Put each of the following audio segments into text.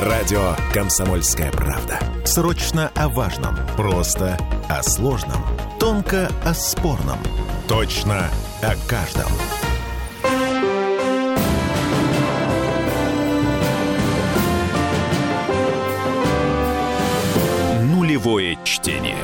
Радио «Комсомольская правда». Срочно о важном. Просто о сложном. Тонко о спорном. Точно о каждом. Нулевое чтение.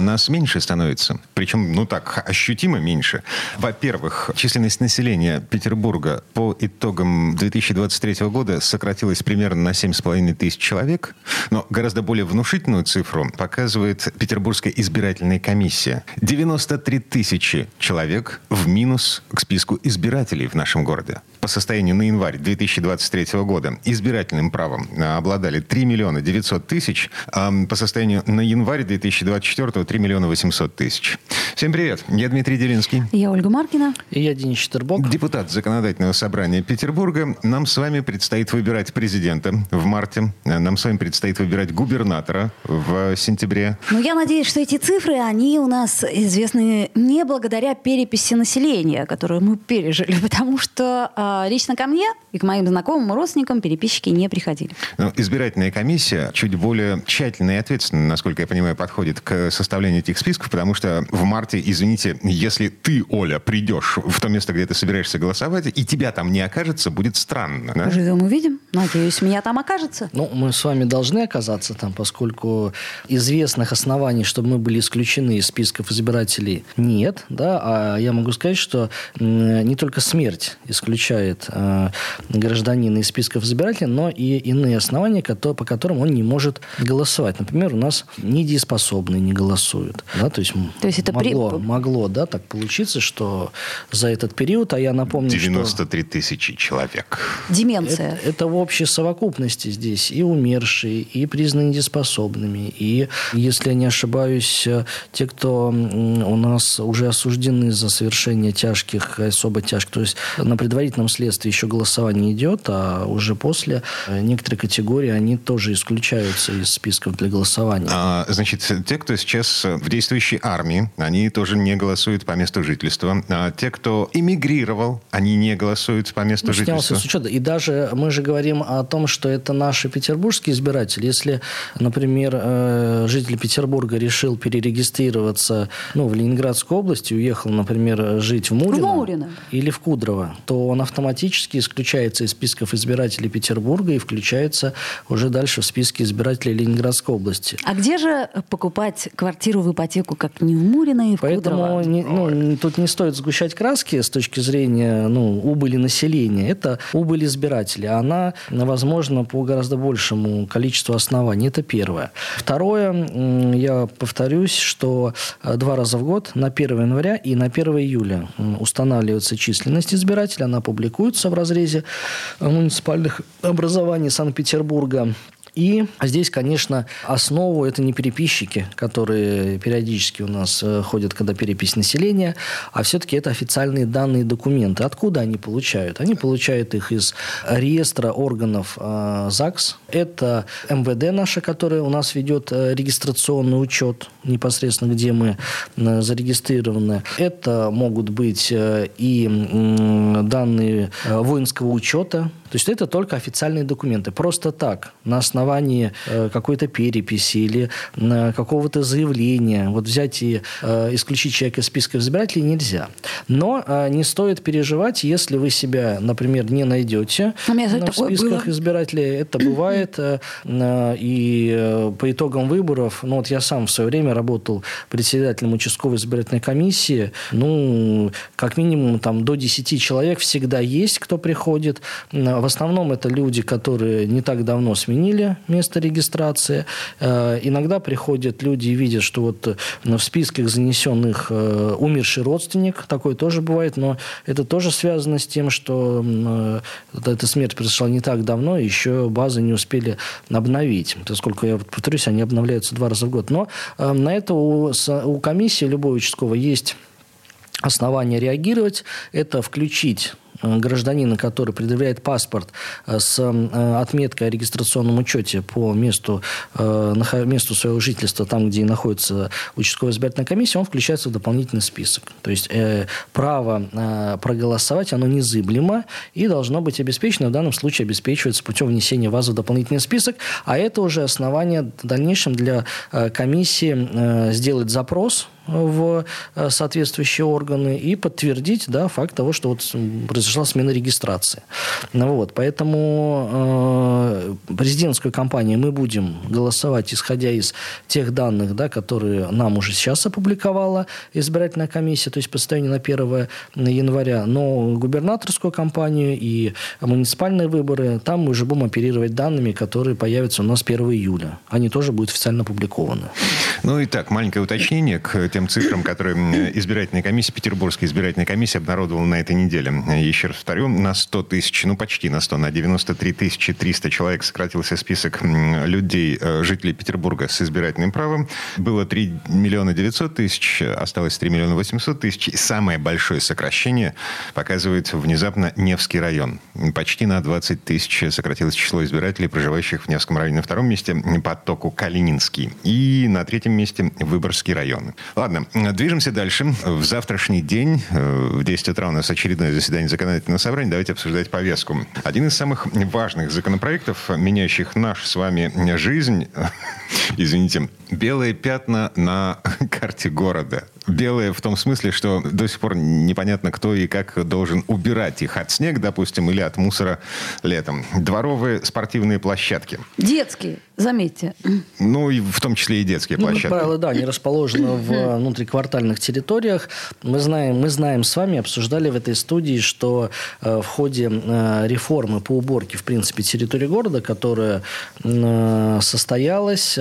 Нас меньше становится. Причем, ну так, ощутимо меньше. Во-первых, численность населения Петербурга по итогам 2023 года сократилась примерно на 7,5 тысяч человек. Но гораздо более внушительную цифру показывает Петербургская избирательная комиссия. 93 тысячи человек в минус к списку избирателей в нашем городе. По состоянию на январь 2023 года избирательным правом обладали 3 миллиона 900 тысяч, а по состоянию на январь 2024 3 миллиона 800 тысяч. Всем привет. Я Дмитрий Делинский. Я Ольга Маркина. И я Денис Четербок. Депутат Законодательного собрания Петербурга. Нам с вами предстоит выбирать президента в марте. Нам с вами предстоит выбирать губернатора в сентябре. Ну, я надеюсь, что эти цифры, они у нас известны не благодаря переписи населения, которую мы пережили, потому что э, лично ко мне и к моим знакомым и родственникам переписчики не приходили. Ну, избирательная комиссия чуть более тщательно и ответственно, насколько я понимаю, подходит к составлению этих списков, потому что в марте, извините, если ты, Оля, придешь в то место, где ты собираешься голосовать, и тебя там не окажется, будет странно. Да? Живем увидим. Надеюсь, меня там окажется. Ну, мы с вами должны оказаться там, поскольку известных оснований, чтобы мы были исключены из списков избирателей, нет. Да? А я могу сказать, что не только смерть исключает э, гражданина из списков избирателей, но и иные основания, по которым он не может голосовать. Например, у нас недееспособный не голосуют. Да? То есть, То есть это могло, при... могло да, так получиться, что за этот период, а я напомню, 93 что... тысячи человек. Деменция. Это, это в общей совокупности здесь и умершие, и признанные дееспособными, и, если я не ошибаюсь, те, кто у нас уже осуждены за совершение тяжких, особо тяжких, то есть на предварительном следствии еще голосование идет, а уже после некоторые категории, они тоже исключаются из списков для голосования. А, значит, те, кто сейчас сейчас в действующей армии, они тоже не голосуют по месту жительства. А те, кто эмигрировал, они не голосуют по месту ну, жительства. С учета. И даже мы же говорим о том, что это наши петербургские избиратели. Если, например, э, житель Петербурга решил перерегистрироваться ну, в Ленинградской области, уехал, например, жить в Мурино, в Мурино или в Кудрово, то он автоматически исключается из списков избирателей Петербурга и включается уже дальше в списки избирателей Ленинградской области. А где же покупать квартиру в ипотеку как не в Мурино и в Поэтому не, ну, тут не стоит сгущать краски с точки зрения ну, убыли населения. Это убыль избирателя. Она возможна по гораздо большему количеству оснований. Это первое. Второе, я повторюсь, что э, два раза в год на 1 января и на 1 июля устанавливается численность избирателя. Она публикуется в разрезе муниципальных образований Санкт-Петербурга. И здесь, конечно, основу это не переписчики, которые периодически у нас э, ходят, когда перепись населения, а все-таки это официальные данные документы. Откуда они получают? Они получают их из реестра органов э, ЗАГС. Это МВД наша, которая у нас ведет э, регистрационный учет непосредственно, где мы зарегистрированы. Это могут быть и данные воинского учета, то есть это только официальные документы. Просто так, на основании э, какой-то переписи или э, какого-то заявления, вот взять и э, исключить человека из списка избирателей нельзя. Но не стоит переживать, если вы себя, например, не найдете в списках было. избирателей. Это бывает. И по итогам выборов, ну вот я сам в свое время работал председателем участковой избирательной комиссии, ну, как минимум там до 10 человек всегда есть, кто приходит в основном это люди, которые не так давно сменили место регистрации. Э, иногда приходят люди и видят, что вот э, в списках занесенных э, умерший родственник, такое тоже бывает, но это тоже связано с тем, что эта смерть произошла не так давно, еще базы не успели обновить. Поскольку, я повторюсь, они обновляются два раза в год. Но на это у, у комиссии любой участковой есть основания реагировать. Это включить гражданина, который предъявляет паспорт с отметкой о регистрационном учете по месту, месту своего жительства, там, где находится участковая избирательная комиссия, он включается в дополнительный список. То есть право проголосовать, оно незыблемо и должно быть обеспечено, в данном случае обеспечивается путем внесения вас в дополнительный список, а это уже основание в дальнейшем для комиссии сделать запрос в э, соответствующие органы и подтвердить да, факт того, что вот произошла смена регистрации. Ну, вот, поэтому э, президентскую кампанию мы будем голосовать, исходя из тех данных, да, которые нам уже сейчас опубликовала избирательная комиссия, то есть по состоянию на 1 января. Но губернаторскую кампанию и муниципальные выборы, там мы уже будем оперировать данными, которые появятся у нас 1 июля. Они тоже будут официально опубликованы. Ну и так, маленькое уточнение к тем цифрам, которые избирательная комиссия, Петербургская избирательная комиссия обнародовала на этой неделе. Еще раз повторю, на 100 тысяч, ну почти на 100, на 93 тысячи 300 человек сократился список людей, э, жителей Петербурга с избирательным правом. Было 3 миллиона 900 тысяч, осталось 3 миллиона 800 тысяч. И самое большое сокращение показывает внезапно Невский район. Почти на 20 тысяч сократилось число избирателей, проживающих в Невском районе. На втором месте потоку Калининский. И на третьем месте Выборгский район. Ладно, движемся дальше. В завтрашний день, э, в 10 утра у нас очередное заседание законодательного собрания. Давайте обсуждать повестку. Один из самых важных законопроектов, меняющих нашу с вами жизнь, извините, белые пятна на карте города. Белые в том смысле, что до сих пор непонятно, кто и как должен убирать их от снега, допустим, или от мусора летом. Дворовые спортивные площадки. Детские, заметьте. Ну, и в том числе и детские ну, площадки. Как правило, да, они расположены в внутриквартальных территориях. Мы знаем, мы знаем с вами, обсуждали в этой студии, что э, в ходе э, реформы по уборке, в принципе, территории города, которая э, состоялась,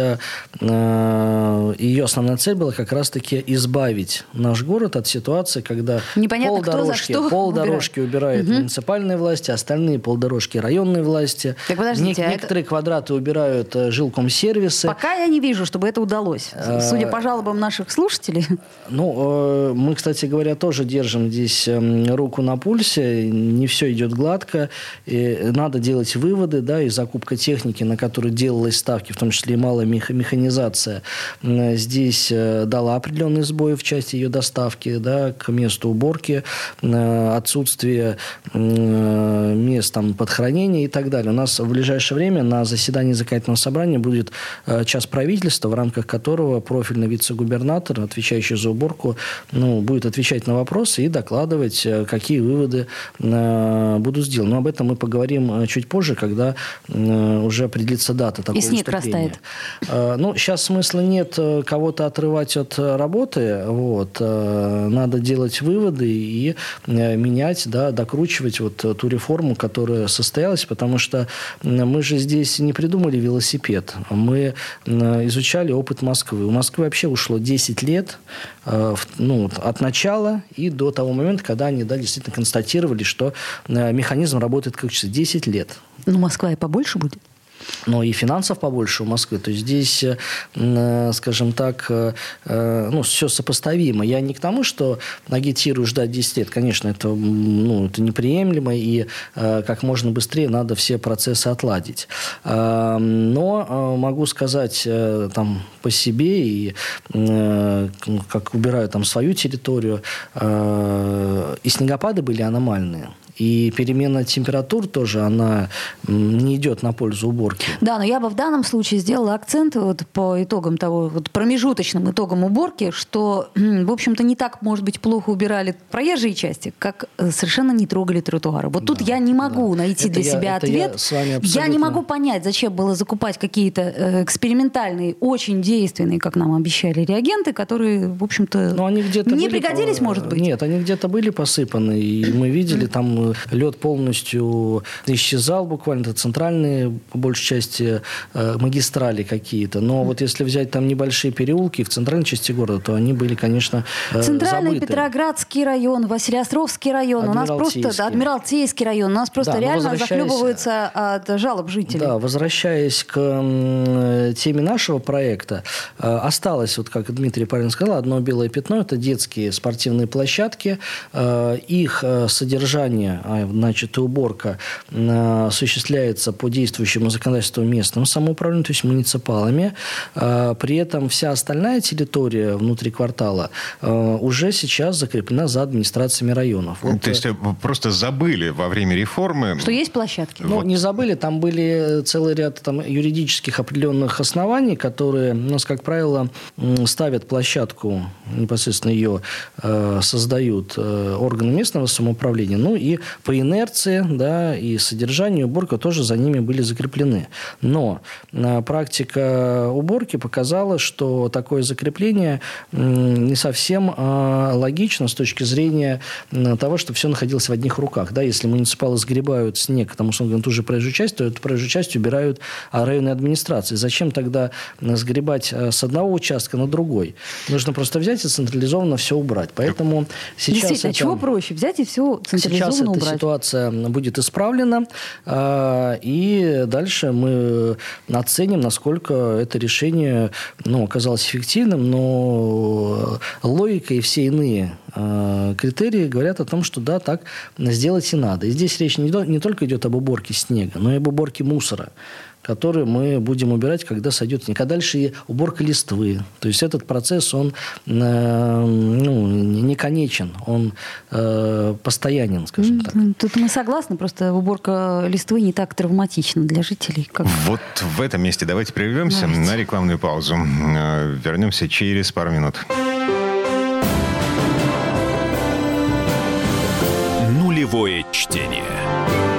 ее основная цель была как раз-таки избавить наш город от ситуации, когда Непонятно, полдорожки, кто полдорожки убирают угу. муниципальные власти, остальные полдорожки районные власти. Так подождите, Нек- а некоторые это... квадраты убирают жилком-сервисы. Пока я не вижу, чтобы это удалось. Судя по жалобам наших слушателей. Ну, мы, кстати говоря, тоже держим здесь эм, руку на пульсе. Не все идет гладко. И надо делать выводы, да, и закупка техники, на которую делалась ставки, в том числе и малая механизация, здесь э, дала определенный сбой в части ее доставки да, к месту уборки, э, отсутствие мест там, под хранение и так далее. У нас в ближайшее время на заседании законодательного собрания будет э, час правительства, в рамках которого профильный вице-губернатор, отвечающий за уборку, ну, будет отвечать на вопросы и докладывать, какие выводы будут сделаны. Но об этом мы поговорим чуть позже, когда уже определится дата такого И снег растает. Ну, сейчас смысла нет э, кого-то отрывать от э, работы. Вот. Э, надо делать выводы и менять, да, докручивать вот ту реформу, которая состоялась, потому что мы же здесь не придумали велосипед. Мы изучали опыт Москвы. У Москвы вообще ушло 10 лет ну, от начала и до того момента, когда они да, действительно констатировали, что механизм работает как часы. 10 лет. Ну, Москва и побольше будет? Но и финансов побольше у Москвы. То здесь, э, скажем так, э, э, ну, все сопоставимо. Я не к тому, что агитирую ждать 10 лет. Конечно, это, ну, это неприемлемо, и как можно быстрее надо все процессы отладить. Но могу сказать там по себе, и как убираю там свою территорию, и снегопады были аномальные. И перемена температур тоже, она не идет на пользу уборки. Да, но я бы в данном случае сделала акцент вот по итогам того, вот промежуточным итогам уборки, что, в общем-то, не так, может быть, плохо убирали проезжие части, как э, совершенно не трогали тротуары. Вот да, тут я не могу да. найти это для я, себя ответ. Я, с вами абсолютно... я не могу понять, зачем было закупать какие-то э, экспериментальные, очень действенные, как нам обещали, реагенты, которые, в общем-то, не пригодились, по... может быть? Нет, они где-то были посыпаны, и мы видели там лед полностью исчезал буквально, это центральные, по большей части, э, магистрали какие-то. Но вот если взять там небольшие переулки в центральной части города, то они были, конечно, э, Центральный забыты. Петроградский район, Василиостровский район, у нас просто да, Адмиралтейский район, у нас просто да, реально захлебываются от жалоб жителей. Да, возвращаясь к теме нашего проекта, э, осталось, вот как Дмитрий правильно сказал, одно белое пятно, это детские спортивные площадки. Их содержание а, значит, и уборка осуществляется по действующему законодательству местным самоуправлением, то есть муниципалами. При этом вся остальная территория внутри квартала уже сейчас закреплена за администрациями районов. Вот. То есть э, просто забыли во время реформы... Что есть площадки? Ну, вот. не забыли, там были целый ряд там, юридических определенных оснований, которые у нас, как правило, ставят площадку, непосредственно ее э, создают э, органы местного самоуправления. Ну и по инерции, да, и содержанию уборка тоже за ними были закреплены. Но э, практика уборки показала, что такое закрепление не совсем э, логично с точки зрения того, чтобы все находилось в одних руках. Да, если муниципалы сгребают снег, потому что он ту же проезжую часть, то эту проезжую часть убирают а, районные администрации. Зачем тогда сгребать э, с одного участка на другой? Нужно просто взять и централизованно все убрать. Поэтому сейчас... Действительно, это... чего проще? Взять и все централизованно сейчас убрать. эта ситуация будет исправлена, и дальше мы оценим, насколько это решение ну, оказалось эффективным, но логика и все иные а, критерии говорят о том, что да, так сделать и надо. И здесь речь не, не только идет об уборке снега, но и об уборке мусора который мы будем убирать, когда сойдет снег. А дальше и уборка листвы. То есть этот процесс, он э, ну, не конечен, он э, постоянен, скажем так. Тут мы согласны, просто уборка листвы не так травматична для жителей. Как... Вот в этом месте давайте прервемся давайте. на рекламную паузу. Э, вернемся через пару минут. Нулевое чтение.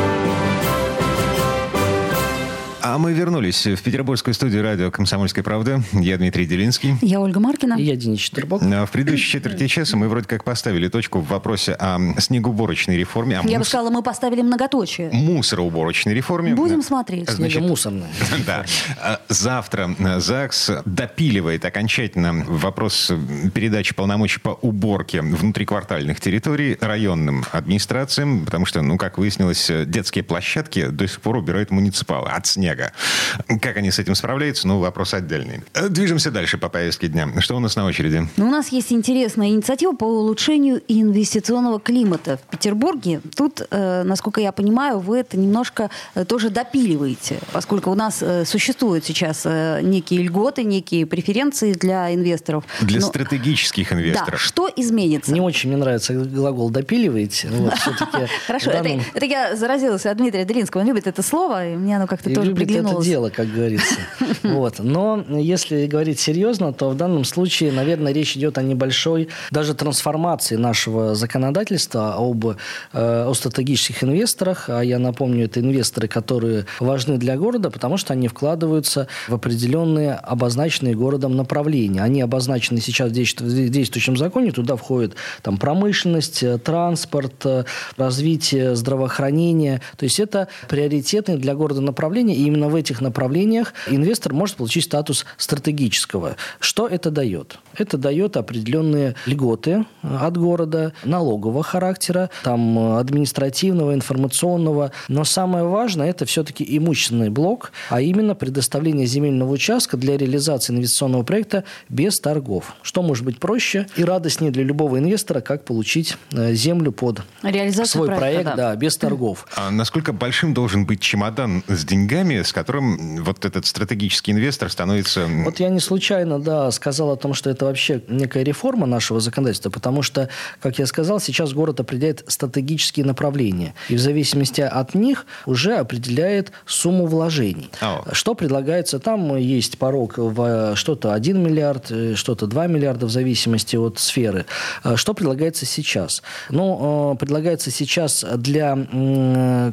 А мы вернулись в петербургскую студию радио «Комсомольская правда». Я Дмитрий Делинский. Я Ольга Маркина. И я Денис Четербок. В предыдущей четверти часа мы вроде как поставили точку в вопросе о снегоуборочной реформе. О я мус... бы сказала, мы поставили многоточие. Мусороуборочной реформе. Будем смотреть. Значит, Снегомусорная. Да. Завтра ЗАГС допиливает окончательно вопрос передачи полномочий по уборке внутриквартальных территорий районным администрациям, потому что, ну, как выяснилось, детские площадки до сих пор убирают муниципалы от снега снега. Как они с этим справляются, ну, вопрос отдельный. Э, движемся дальше по повестке дня. Что у нас на очереди? Ну, у нас есть интересная инициатива по улучшению инвестиционного климата в Петербурге. Тут, э, насколько я понимаю, вы это немножко э, тоже допиливаете, поскольку у нас э, существуют сейчас э, некие льготы, некие преференции для инвесторов. Для Но... стратегических инвесторов. Да, что изменится? Не очень мне нравится глагол «допиливаете». Хорошо, это я заразилась от Дмитрия Делинского. Он любит это слово, и мне оно как-то тоже приглянулось. это дело, как говорится. Вот. Но если говорить серьезно, то в данном случае, наверное, речь идет о небольшой даже трансформации нашего законодательства об э, о стратегических инвесторах. А я напомню, это инвесторы, которые важны для города, потому что они вкладываются в определенные обозначенные городом направления. Они обозначены сейчас в действующем законе. Туда входит там, промышленность, э, транспорт, э, развитие здравоохранения. То есть это приоритетные для города направления. И именно в этих направлениях инвестор может получить статус стратегического. Что это дает? Это дает определенные льготы от города, налогового характера, там, административного, информационного. Но самое важное – это все-таки имущественный блок, а именно предоставление земельного участка для реализации инвестиционного проекта без торгов. Что может быть проще и радостнее для любого инвестора, как получить э, землю под Реализацию свой проекта, проект, да. да, без торгов. А насколько большим должен быть чемодан с деньгами, с которым вот этот стратегический инвестор становится... Вот я не случайно, да, сказал о том, что это вообще некая реформа нашего законодательства, потому что, как я сказал, сейчас город определяет стратегические направления, и в зависимости от них уже определяет сумму вложений. Oh. Что предлагается там? Есть порог в что-то 1 миллиард, э, что-то 2 миллиарда, в зависимости от сферы. А что предлагается сейчас? Ну, э, предлагается сейчас для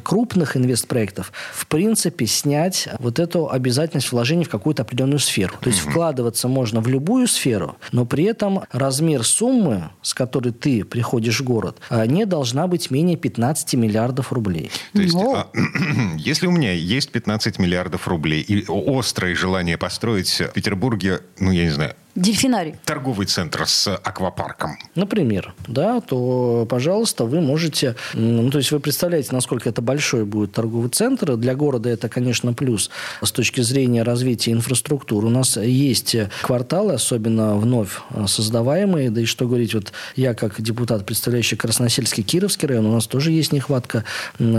крупных инвестпроектов, в принципе, снять снять вот эту обязательность вложений в какую-то определенную сферу. То есть вкладываться можно в любую сферу, но при этом размер суммы, с которой ты приходишь в город, а, не должна быть менее 15 миллиардов рублей. То есть, Ну. а, если у меня есть 15 миллиардов рублей и острое желание построить в Петербурге, ну, я не знаю, Дельфинарий. торговый центр с аквапарком, Например, да, то, пожалуйста, вы можете, ну, то есть вы представляете, насколько это большой будет торговый центр. Для города это, конечно, плюс с точки зрения развития инфраструктуры. У нас есть кварталы, особенно вновь э, создаваемые, да и что говорить, вот я как депутат, представляющий Красносельский, Кировский район, у нас тоже есть нехватка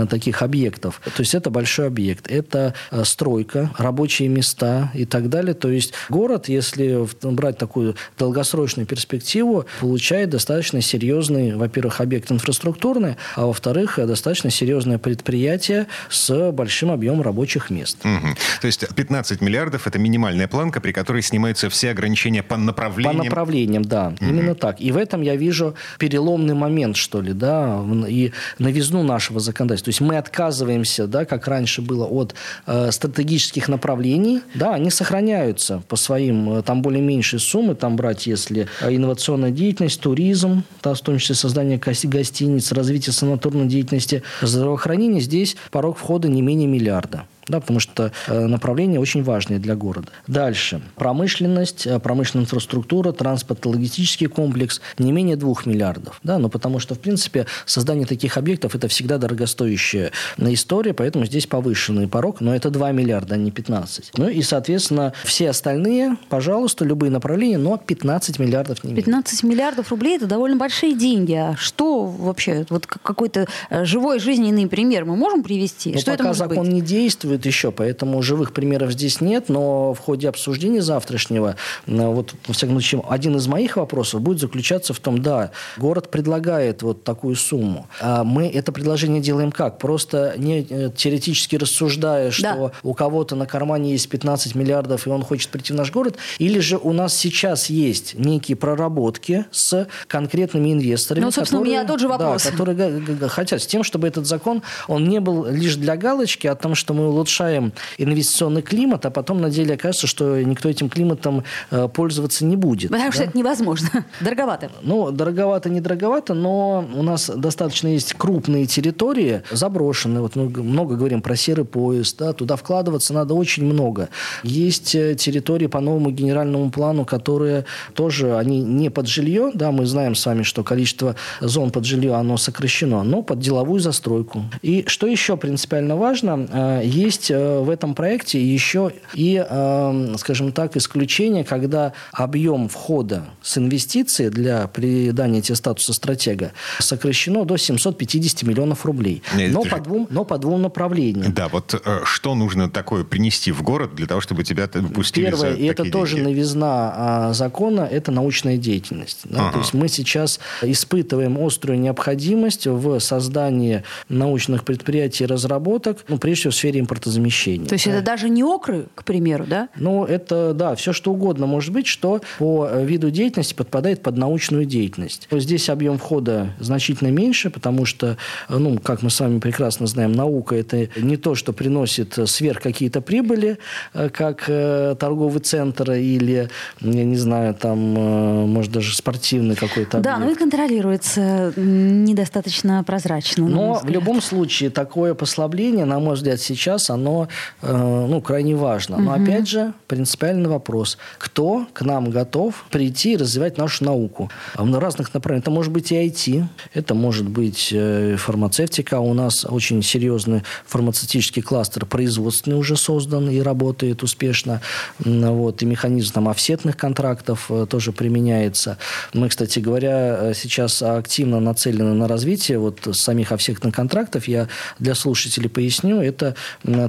таких объектов. То есть это большой объект, это э, стройка, рабочие места и так далее. То есть город, если в- брать такую долгосрочную перспективу, получает достаточно серьезный, во-первых, объект инфраструктурный, а во-вторых, э, достаточно серьезное предприятие с большим объемом рабочих мест. Мгм. То есть 15 миллиардов – это минимальная планка, при которой снимаются все ограничения по По направлениям. направлениям, да, именно так. И в этом я вижу переломный момент, что ли, да, и новизну нашего законодательства. То есть мы отказываемся, да, как раньше было, от э, стратегических направлений, да, они сохраняются по своим, э, там более меньшие суммы, там брать, если э, инновационная деятельность, туризм, да, в том числе создание гос- гостиниц, развитие санаторной деятельности, здравоохранение, здесь порог входа не менее миллиарда. Да, потому что э, направление очень важное для города. Дальше. Промышленность, э, промышленная инфраструктура, транспортно-логистический комплекс не менее 2 миллиардов. Да, но потому что, в принципе, создание таких объектов – это всегда дорогостоящая э, история, поэтому здесь повышенный порог, но это 2 миллиарда, а не 15. Ну и, соответственно, все остальные, пожалуйста, любые направления, но 15 миллиардов не менее. 15 миллиардов рублей – это довольно большие деньги. А что вообще, вот какой-то живой жизненный пример мы можем привести? Но что это пока может закон быть? не действует еще, поэтому живых примеров здесь нет, но в ходе обсуждения завтрашнего, э, вот, во всяком случае, один из моих вопросов будет заключаться в том, да, город предлагает вот такую сумму, а мы это предложение делаем как? Просто не э, теоретически рассуждая, что Да. у кого-то на кармане есть 15 миллиардов, и он хочет прийти в наш город, или же у нас сейчас есть некие проработки с конкретными инвесторами, Ну, собственно, у меня тот же да, вопрос. которые га- га- хотят, с тем, чтобы этот закон, он не был лишь для галочки о том, что мы улучшаем инвестиционный климат, а потом на деле окажется, что никто этим климатом э, пользоваться не будет. Потому что да? это невозможно. Дороговато. Ну, дороговато, не дороговато, но у нас достаточно есть крупные территории, заброшенные. Вот мы много говорим про серый поезд, да, туда вкладываться надо очень много. Есть э, территории по новому генеральному плану, которые тоже, они не под жилье, да, мы знаем с вами, что количество зон под жилье, оно сокращено, но под деловую застройку. И что еще принципиально важно, э, есть э, в этом проекте еще и, э, скажем так, исключение, когда объем входа с инвестиции для придания тебе статуса стратега сокращено до 750 миллионов рублей. Нет, Но по, же- двум, но по двум направлениям. Да, вот э, что нужно такое принести в город для того, чтобы тебя выпустили Первое, за и это такие тоже деньги? новизна а, закона, это научная деятельность. да. Ага. То есть мы сейчас испытываем острую необходимость в создании научных предприятий и разработок, ну, прежде всего в сфере импортозамещения. То есть это даже не окры, к примеру, да? Ну, это, да, все что угодно может быть, что по э, виду деятельности подпадает под научную деятельность. Здесь объем входа значительно меньше, потому что, э, ну, как мы с вами прекрасно знаем, наука – это не то, что приносит э, сверх какие-то прибыли, как торговый центр или, я не знаю, там, может, даже спортивный какой-то Да, объект. ну и контролируется недостаточно прозрачно. Но в любом случае такое послабление, на мой взгляд, сейчас оно э, ну, крайне важно. Но опять же, принципиальный вопрос. Кто к нам готов прийти и развивать нашу науку? А В разных направлениях. Это может быть и IT, это может быть э, фармацевтика. У нас очень серьезный фармацевтический кластер производственный уже создан и работает успешно. Вот, и механизм там, офсетных контрактов э, тоже применяется. Мы, кстати говоря, сейчас активно нацелены на развитие вот самих офсетных контрактов. Я для слушателей поясню. Это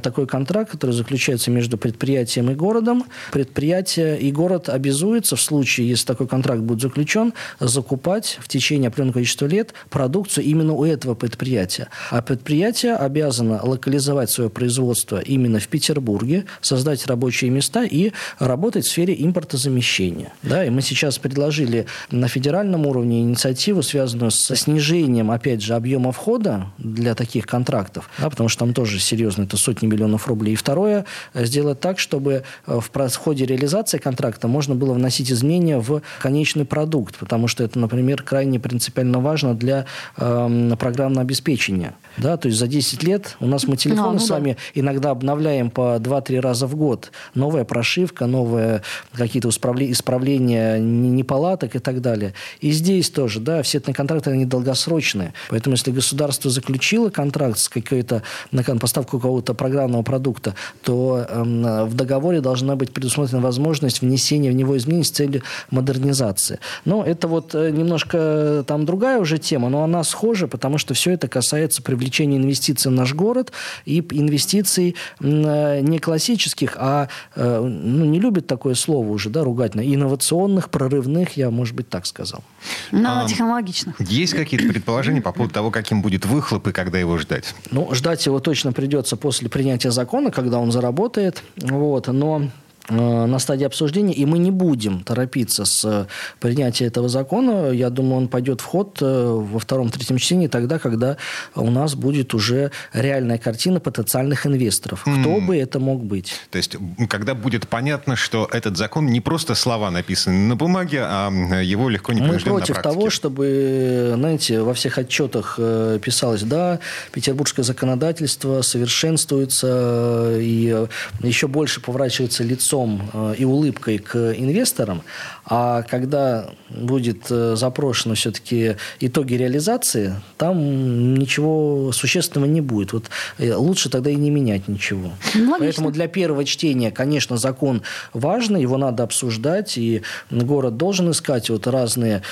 такой контракт, который заключается между предприятием и городом. Предприятие и город обязуются в случае, если такой контракт будет заключен, закупать в течение определенного количества лет продукцию именно у этого предприятия. А предприятие обязано локализовать свое производство именно в Петербурге, создать рабочие места и работать в сфере импортозамещения. Да, и мы сейчас предложили на федеральном уровне инициативу, связанную со снижением, опять же, объема входа для таких контрактов, да, потому что там тоже серьезно, это сотни сотни миллионов рублей. И второе, сделать так, чтобы в ходе реализации контракта можно было вносить изменения в конечный продукт, потому что это, например, крайне принципиально важно для э, программного обеспечения. Да, то есть за 10 лет у нас мы телефоны а, ну с вами да. иногда обновляем по 2-3 раза в год. Новая прошивка, новые какие-то исправления неполадок и так далее. И здесь тоже, да, все эти контракты, они долгосрочные. Поэтому если государство заключило контракт с какой-то, на поставку какого-то программного продукта, то э, в договоре должна быть предусмотрена возможность внесения в него изменений с целью модернизации. Но это вот э, немножко там другая уже тема, но она схожа, потому что все это касается привлечения инвестиций в наш город и инвестиций э, не классических, а, э, ну, не любят такое слово уже, да, ругательно, инновационных, прорывных, я, может быть, так сказал. Нанотехнологичных. А, есть какие-то предположения по поводу того, каким будет выхлоп и когда его ждать? Ну, ждать его точно придется после принятия закона, когда он заработает. Вот, но на стадии обсуждения, и мы не будем торопиться с э, принятием этого закона. Я думаю, он пойдет в ход э, во втором-третьем чтении тогда, когда у нас будет уже реальная картина потенциальных инвесторов. Mm. Кто бы это мог быть? То есть, когда будет понятно, что этот закон не просто слова написаны на бумаге, а его легко не Мы против того, чтобы, знаете, во всех отчетах писалось, да, петербургское законодательство совершенствуется и еще больше поворачивается лицо лицом э, и улыбкой к инвесторам, а когда будет э, запрошено все-таки итоги реализации, там ничего существенного не будет. Вот э, лучше тогда и не менять ничего. Ну, Поэтому для первого чтения, конечно, закон важный, его надо обсуждать, и город должен искать вот разные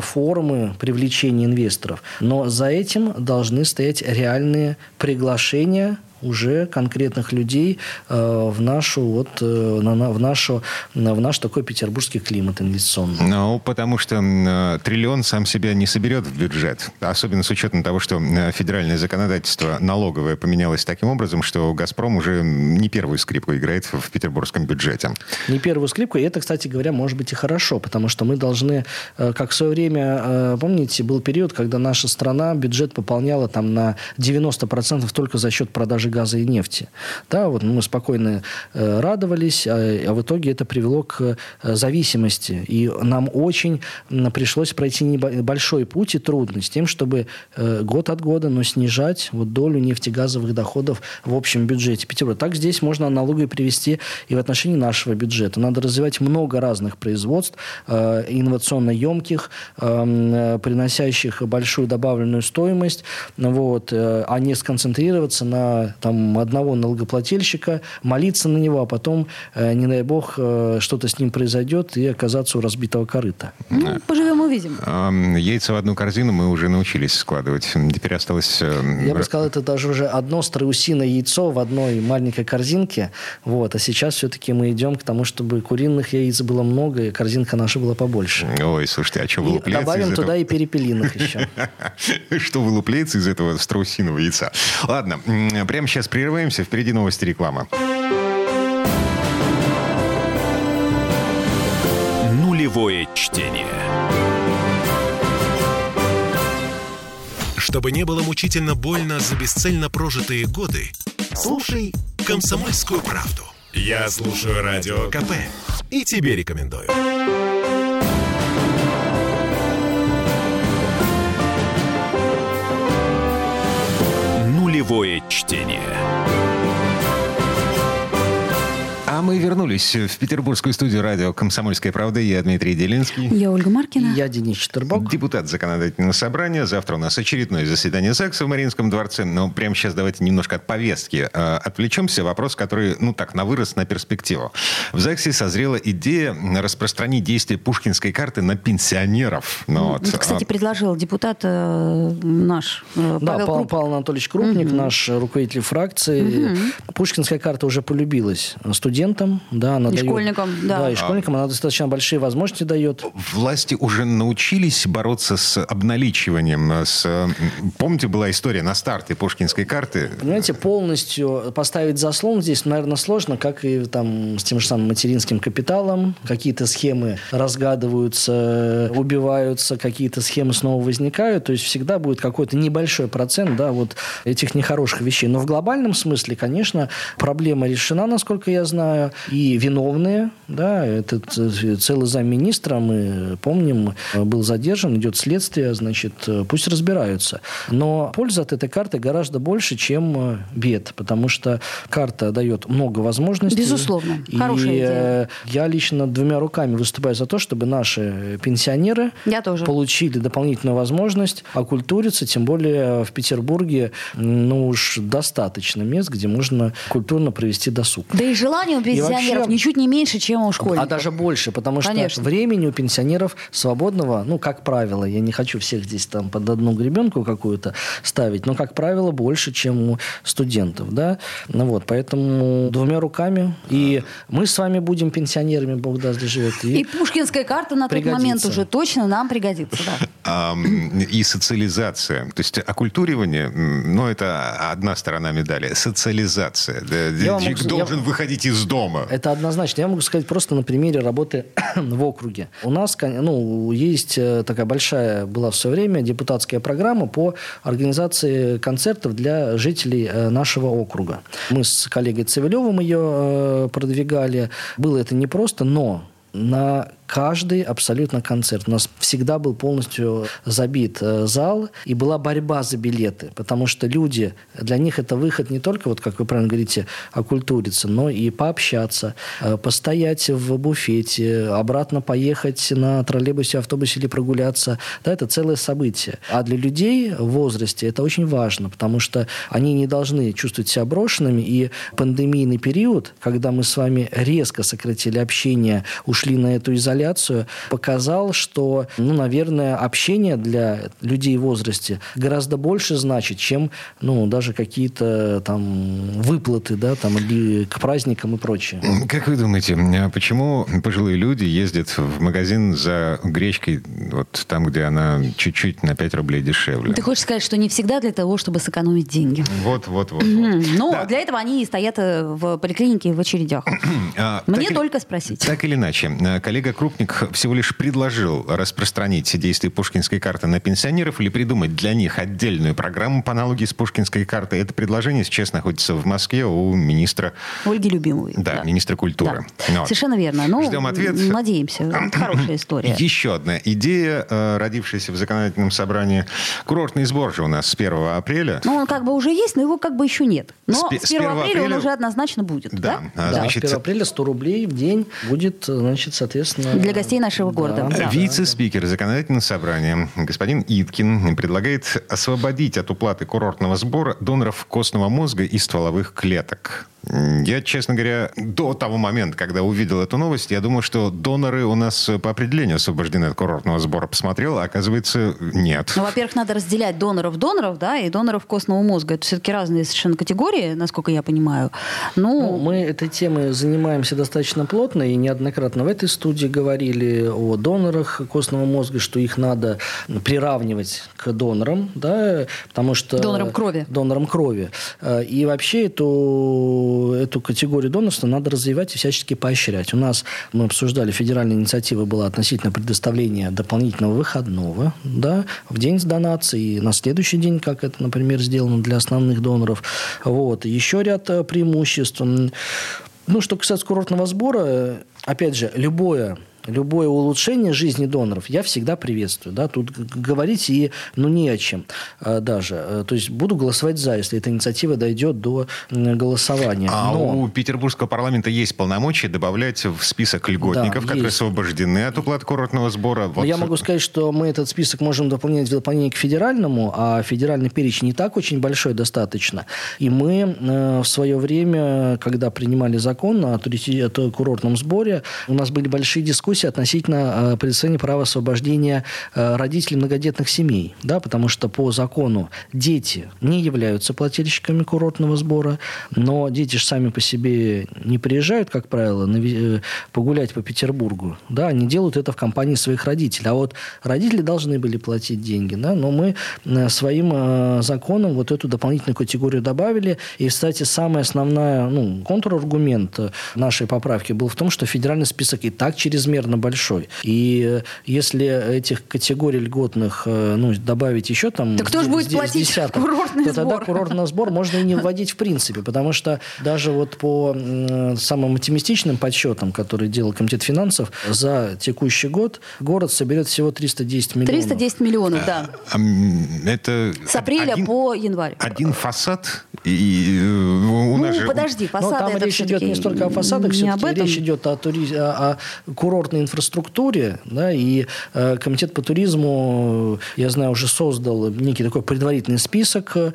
формы привлечения инвесторов. Но за этим должны стоять реальные приглашения уже конкретных людей э, в нашу вот э, на, в нашу в наш такой петербургский климат инвестиционный. Ну, потому что э, триллион сам себя не соберет в бюджет, особенно с учетом того, что федеральное законодательство налоговое поменялось таким образом, что Газпром уже не первую скрипку играет в петербургском бюджете. Не первую скрипку, и это, кстати говоря, может быть и хорошо, потому что мы должны, как в свое время, помните, был период, когда наша страна бюджет пополняла там на 90% только за счет продажи газа и нефти. Да, вот мы спокойно э, радовались, а, а в итоге это привело к э, зависимости. И нам очень пришлось пройти небольшой путь и трудный с тем, чтобы э, год от года, но снижать вот долю нефтегазовых доходов в общем бюджете Петербурга. Так здесь можно аналогию привести и в отношении нашего бюджета. Надо развивать много разных производств, инновационно емких, приносящих большую добавленную стоимость, вот, а не сконцентрироваться на там, одного налогоплательщика, молиться на него, а потом, э, не дай бог, э, что-то с ним произойдет и оказаться у разбитого корыта. Ну, поживем увидим. Яйца в одну корзину мы уже научились складывать. Теперь осталось... Э, Я бы сказал, это даже уже одно страусиное яйцо в одной маленькой корзинке. Вот. А сейчас все-таки мы идем к тому, чтобы куриных яиц было много, и корзинка наша была побольше. Ой, слушайте, а что вылупляется добавим из туда этого? и перепелиных еще. Что вылупляется из этого страусиного яйца? Ладно, прямо сейчас прерываемся. Впереди новости реклама. Нулевое чтение. Чтобы не было мучительно больно за бесцельно прожитые годы, слушай «Комсомольскую правду». Я слушаю Радио КП и тебе рекомендую. Нулевое чтение. Мы вернулись в петербургскую студию радио «Комсомольская правда». Я Дмитрий Делинский. Я Ольга Маркина. И я Денис Четербок. Депутат законодательного собрания. Завтра у нас очередное заседание ЗАГСа в Мариинском дворце. Но прямо сейчас давайте немножко от повестки э, отвлечемся. Вопрос, который, ну так, на вырос, на перспективу. В ЗАГСе созрела идея распространить действие пушкинской карты на пенсионеров. Ну, вот. Кстати, а предложил депутат э, наш э, Да, Павел, Круп... Павел Анатольевич Крупник, угу. наш руководитель фракции. Угу. Пушкинская карта уже полюбилась студентам студентам, да, она И дает- школьникам, да. Да, и школьникам она достаточно большие возможности дает. Власти уже научились бороться с обналичиванием. С... Помните, была история на старте пушкинской карты? Понимаете, полностью поставить заслон здесь, наверное, сложно, как и там с тем же самым материнским капиталом. Какие-то схемы разгадываются, убиваются, какие-то схемы снова возникают. То есть всегда будет какой-то небольшой процент да, вот этих нехороших вещей. Но в глобальном смысле, конечно, проблема решена, насколько я знаю. И виновные, да, этот э, целый замминистра, мы помним, был задержан, идет следствие, значит, э, пусть разбираются. Но польза от этой карты гораздо больше, чем э, бед, потому что карта дает много возможностей. Безусловно. И Хорошая идея. я лично двумя руками выступаю за то, чтобы наши пенсионеры Я тоже. получили дополнительную возможность окультуриться, тем более в Петербурге, ну уж достаточно мест, где можно культурно провести досуг. Да и желание у пенсионеров вообще- ничуть не меньше, чем у школьников. А даже больше, потому что Конечно. времени у пенсионеров свободного, ну, как правило, я не хочу всех здесь там под одну гребенку какую-то ставить, но, как правило, больше, чем у студентов, да. Ну вот, поэтому двумя руками. И мы с вами будем пенсионерами, Бог даст, доживет. И пушкинская карта на тот Пригодится. момент уже точно нам пригодится. Да. И социализация. То есть оккультуривание, ну, это одна сторона медали. Социализация. Человек должен выходить из дома. Это однозначно. Я могу сказать просто на примере работы в округе. У нас ну, есть э, такая большая, была в свое время депутатская программа по организации концертов для жителей э, нашего округа. Мы с коллегой Цивилевым ее э, продвигали. Было это непросто, но на каждый абсолютно концерт. У нас всегда был полностью забит э, зал, и была борьба за билеты, потому что люди, для них это выход не только, вот как вы правильно говорите, окультуриться, но и пообщаться, э, постоять в буфете, обратно поехать на троллейбусе, автобусе или прогуляться. Да, это целое событие. А для людей в возрасте это очень важно, потому что они не должны чувствовать себя брошенными, и пандемийный период, когда мы с вами резко сократили общение, ушли на эту изоляцию, показал, что, ну, наверное, общение для людей в возрасте гораздо больше значит, чем, ну, даже какие-то там выплаты, да, там, или к праздникам и прочее. Как вы думаете, а почему пожилые люди ездят в магазин за гречкой вот там, где она чуть-чуть на 5 рублей дешевле? Ты хочешь сказать, что не всегда для того, чтобы сэкономить деньги? Вот, вот, вот. вот. Ну, Да. для этого они и стоят э, в поликлинике и в очередях. А, Мне так только спросить. Так или иначе, э, коллега Крупник всего лишь предложил распространить действие пушкинской карты на пенсионеров или придумать для них отдельную программу по аналогии с пушкинской картой. Это предложение сейчас находится в Москве у министра, Ольги Любимовой. да, министра культуры. Да. Вот. Совершенно верно. Ну, Ждем ответ. Надеемся. Это хорошая история. Еще одна идея, э, родившаяся в законодательном собрании. Курортный сбор же у нас с 1 апреля. Ну, он как бы уже есть, но его как бы еще нет. Но С с с 1 1 апреля он уже однозначно будет. Да. Да? А, Да, значит, с 1 апреля 100 рублей в день будет, значит, соответственно... Для гостей нашего города. Да. Вице-спикер законодательного собрания господин Иткин предлагает освободить от уплаты курортного сбора доноров костного мозга и стволовых клеток. Я, честно говоря, до того момента, когда увидел эту новость, я думал, что доноры у нас по определению освобождены от курортного сбора. Посмотрел, а оказывается, нет. Ну, во-первых, надо разделять доноров-доноров, да, и доноров костного мозга. Это все-таки разные совершенно категории, насколько я понимаю. Ну, Ну, мы этой темой занимаемся достаточно плотно и неоднократно в этой студии говорили о донорах костного мозга, что их надо приравнивать к донорам, да, потому что... Донорам крови. Донорам крови. Э, И вообще эту, эту категорию донорства надо развивать и всячески поощрять. У нас, мы обсуждали, федеральная инициатива была относительно предоставления дополнительного выходного, да, в день с донацией на следующий день, как это, например, сделано для основных доноров. Вот. Еще ряд э, преимуществ. Ну, что касается курортного сбора, э, опять же, любое Любое улучшение жизни доноров я всегда приветствую. Да? Тут говорить и ну, не о чем э, даже. Э, То есть буду голосовать за, если эта инициатива дойдет до голосования. А Но- у Петербургского парламента есть полномочия добавлять в список льготников, Да, которые есть. освобождены от уплаты курортного сбора. Но Вот. я могу сказать, что мы этот список можем дополнять в дополнение к федеральному, а федеральный перечень не так очень большой достаточно. И мы э, в свое время, когда принимали закон о, о курортном сборе, у нас были большие дискуссии дискуссия относительно предоставления права освобождения родителей многодетных семей, да, потому что по закону дети не являются плательщиками курортного сбора, но дети же сами по себе не приезжают, как правило, погулять по Петербургу, да, они делают это в компании своих родителей, а вот родители должны были платить деньги, да, но мы своим законом вот эту дополнительную категорию добавили, и, кстати, самая основная, ну, контраргумент нашей поправки был в том, что федеральный список и так чрезмерно большой. И если этих категорий льготных э, ну, добавить еще там... Так кто же будет платить десяток, курортный то сбор? тогда курортный сбор можно и не вводить в принципе, потому что даже вот по самым оптимистичным подсчетам, которые делал Комитет финансов, за текущий год город соберет всего 310 миллионов. 310 миллионов, да. А, это С апреля один, по январь. Один фасад и э, у нас ну, же... подожди, фасады Но там это речь идет не столько о фасадах, все-таки речь идет о, тури... о, о курортной инфраструктуре, да, и э, Комитет по туризму, я знаю, уже создал некий такой предварительный список э,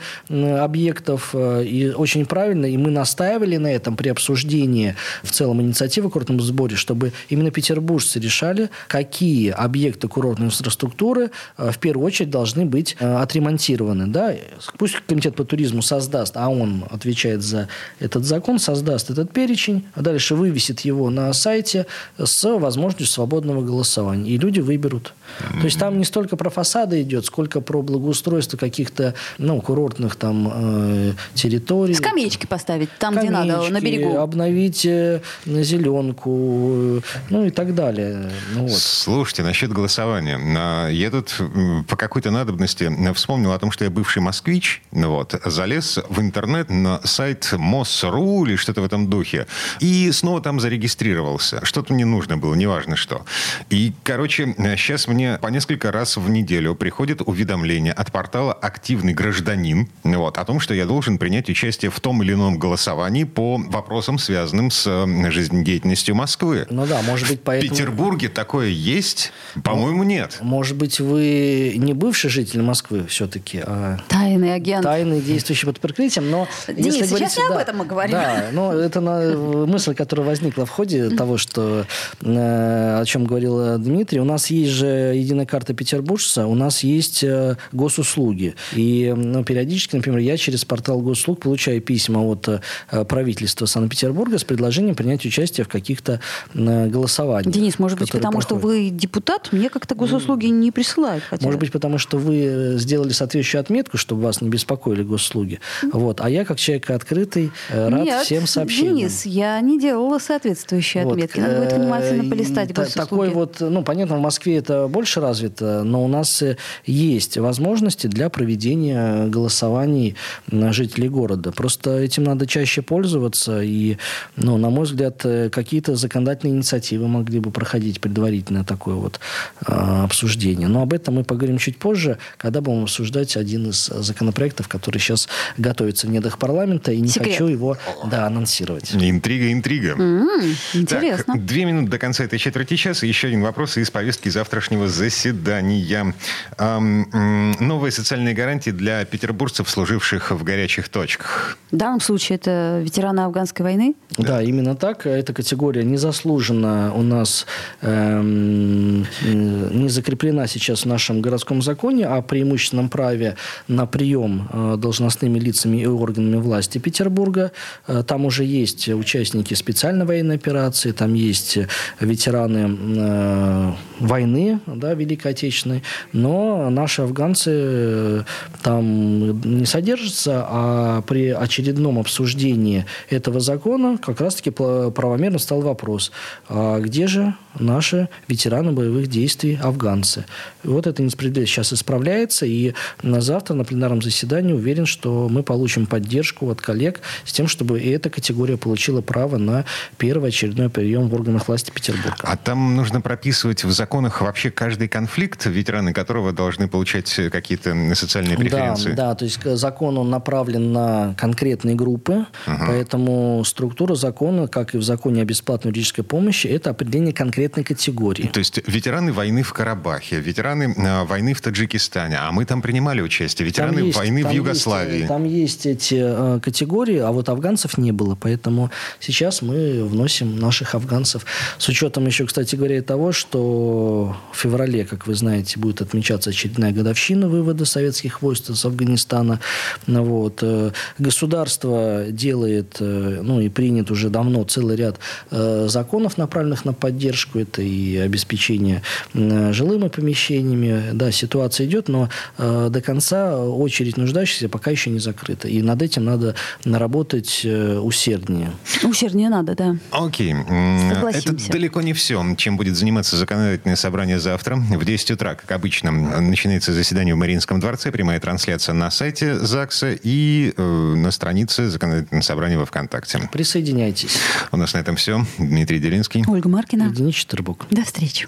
объектов, э, и очень правильно, и мы настаивали на этом при обсуждении в целом инициативы курортном сборе, чтобы именно петербуржцы решали, какие объекты курортной инфраструктуры э, в первую очередь должны быть э, отремонтированы, да, пусть Комитет по туризму создаст, а он отвечает за этот закон, создаст этот перечень, а дальше вывесит его на сайте с возможностью свободного голосования. И люди выберут. То есть там не столько про фасады идет, сколько про благоустройство каких-то ну, курортных там э, территорий. Скамеечки поставить там, где надо, на Скамеечки, берегу. Обновить э, зеленку, э, ну и так далее. Ну, вот. Слушайте, насчет голосования. Я тут по какой-то надобности вспомнил о том, что я бывший москвич, ну вот, залез в интернет на сайт МОСРУ или что-то в этом духе, и снова там зарегистрировался. Что-то мне нужно было, неважно что. И, короче, сейчас мне по несколько раз в неделю приходит уведомление от портала «Активный гражданин» вот, о том, что я должен принять участие в том или ином голосовании по вопросам, связанным с э, жизнедеятельностью Москвы. Ну да, может быть, В поэтому... Петербурге такое есть? По-моему, нет. Может быть, вы не бывший житель Москвы все-таки, а Тайный агент. тайный, действующий под прикрытием, но... Денис, если сейчас говорить- не об да, этом мы говорим. Да, но это на- мысль, которая возникла в ходе того, что, э, о чем говорил э, Дмитрий. У нас есть же единая карта петербуржца, у нас есть э, госуслуги. И ну, периодически, например, я через портал госуслуг получаю письма от э, правительства Санкт-Петербурга с предложением принять участие в каких-то э, голосованиях. Денис, может быть, потому что проходят. вы депутат, мне как-то госуслуги не присылают. Хотя... Может быть, потому что вы э, сделали соответствующую отметку, чтобы вас не беспокоили госуслуги. Вот. А я, как человек открытый, э, рад Нет, всем сообщениям. Денис, я не делала соответствующие Вот, отметки. Надо будет э, внимательно полистать та- госуслуги. Такой вот, ну, понятно, в Москве это больше развито, но у нас э, есть возможности для проведения голосований на жителей города. Просто этим надо чаще пользоваться, и, ну, на мой взгляд, э, какие-то законодательные инициативы могли бы проходить предварительно такое вот э, обсуждение. Но об этом мы поговорим чуть позже, когда будем обсуждать один из законопроектов, который сейчас готовится в недрах парламента, и не Секрет. хочу его, да, анонсировать. Интрига, интрига. М, интересно. Так, две минуты до конца этой четверти часа. Еще один вопрос из повестки завтрашнего заседания. Ам, м, новые социальные гарантии для петербуржцев, служивших в горячих точках. В данном случае это ветераны афганской войны. Да, именно так. Эта категория незаслуженно у нас эм, не закреплена сейчас в нашем городском законе о преимущественном праве на прием э, должностными лицами и органами власти Петербурга. Э, Там уже есть участники специальной военной операции, там есть ветераны э, войны, да, Великой Отечественной, но наши афганцы э, там не содержатся, а при очередном обсуждении этого закона как раз-таки правомерно стал вопрос, а где же наши ветераны боевых действий афганцы? Вот эта несправедливость сейчас исправляется, и на завтра на пленарном заседании уверен, что мы получим поддержку от коллег с тем, чтобы и эта категория получила право на первый очередной прием в органах власти Петербурга. А там нужно прописывать в законах вообще каждый конфликт, ветераны которого должны получать какие-то социальные преференции. Да, да, то есть закон он направлен на конкретные группы, поэтому структура закона, как и в законе о бесплатной юридической помощи, это определение конкретной категории. То есть ветераны войны в Карабахе, ветераны э, войны в Таджикистане, а мы там принимали участие, ветераны Там есть- войны в там Югославии. есть, там есть эти э, категории, а вот афганцев не было. Поэтому сейчас мы вносим наших афганцев. С учетом еще, кстати говоря, и того, что в феврале, как вы знаете, будет отмечаться очередная годовщина вывода советских войск из Афганистана. Вот. Э, государство делает, э, ну и принят уже давно целый ряд э, законов, направленных на поддержку. Это и обеспечение жилыми помещениями. Да, ситуация идет, но до конца очередь нуждающихся пока еще не закрыта. И над этим надо наработать усерднее. Усерднее надо, да. Окей. Это далеко не все, чем будет заниматься законодательное собрание завтра. В 10 утра, как обычно, начинается заседание в Мариинском дворце, прямая трансляция на сайте ЗАГСа и э, на странице законодательного собрания во ВКонтакте. Присоединяйтесь. У нас на этом все. Дмитрий Делинский. Ольга Маркина. Денис Четербук. До встречи.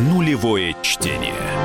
Нулевое чтение.